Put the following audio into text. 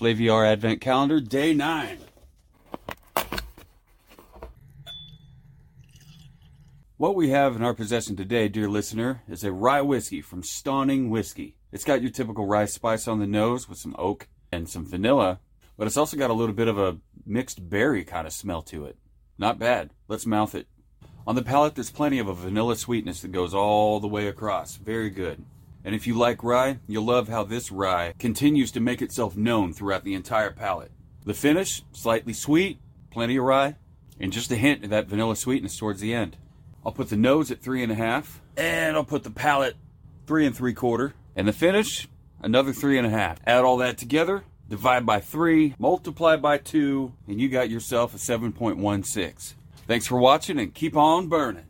Flaviar Advent Calendar, Day 9. What we have in our possession today, dear listener, is a rye whiskey from Stauning Whiskey. It's got your typical rye spice on the nose with some oak and some vanilla, but it's also got a little bit of a mixed berry kind of smell to it. Not bad. Let's mouth it. On the palate, there's plenty of a vanilla sweetness that goes all the way across. Very good. And if you like rye, you'll love how this rye continues to make itself known throughout the entire palate. The finish, slightly sweet, plenty of rye, and just a hint of that vanilla sweetness towards the end. I'll put the nose at three and a half, and I'll put the palate three and three quarter, and the finish another three and a half. Add all that together, divide by three, multiply by two, and you got yourself a 7.16. Thanks for watching and keep on burning.